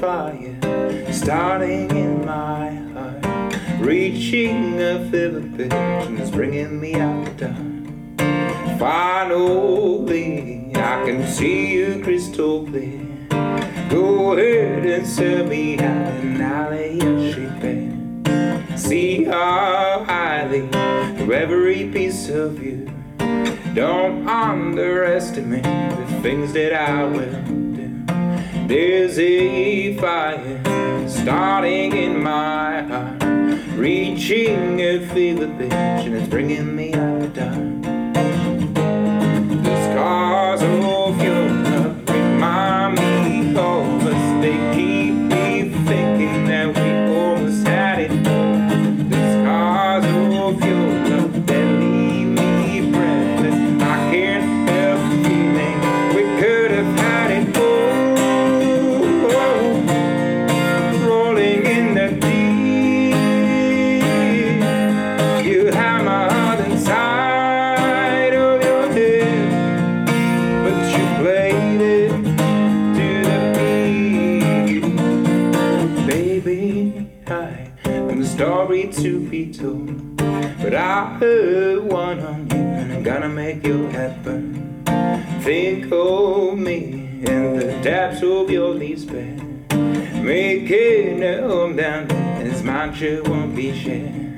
fire starting in my heart, reaching a fever pitch and it's bringing me out the dark. Finally, I can see you crystal clear. Go ahead and sell me out and I'll lay bare. See how highly for every piece of you. Don't underestimate the things that I will. There's a fire starting in my heart, reaching a fever pitch, and it's bringing me out the dark. The scars of your love to be told, but I heard one on you, and I'm gonna make you happen. Think of me in the depths of your despair. Making it home down there, it's mine, you won't be shared.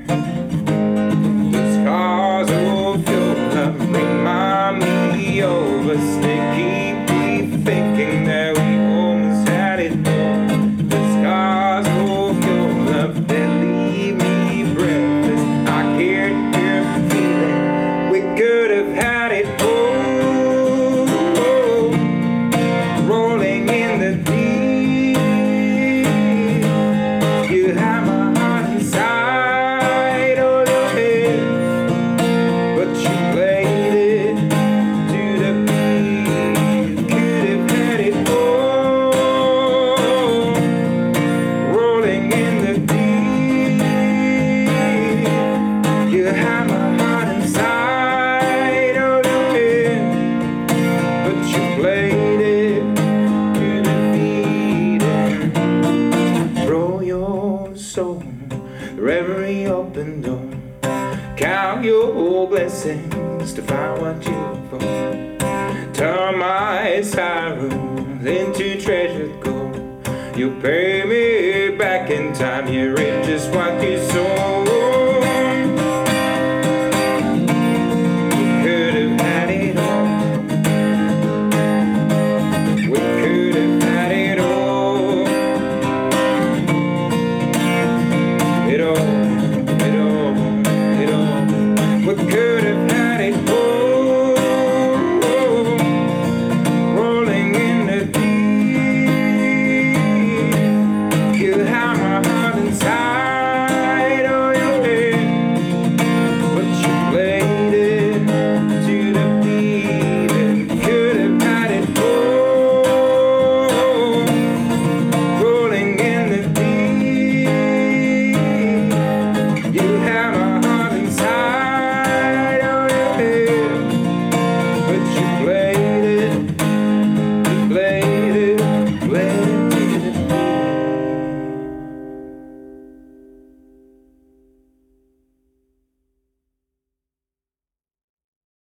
Rolling in Count your blessings to find what you for. Turn my sorrows into treasured gold. You pay me back in time. You reap just what you sow.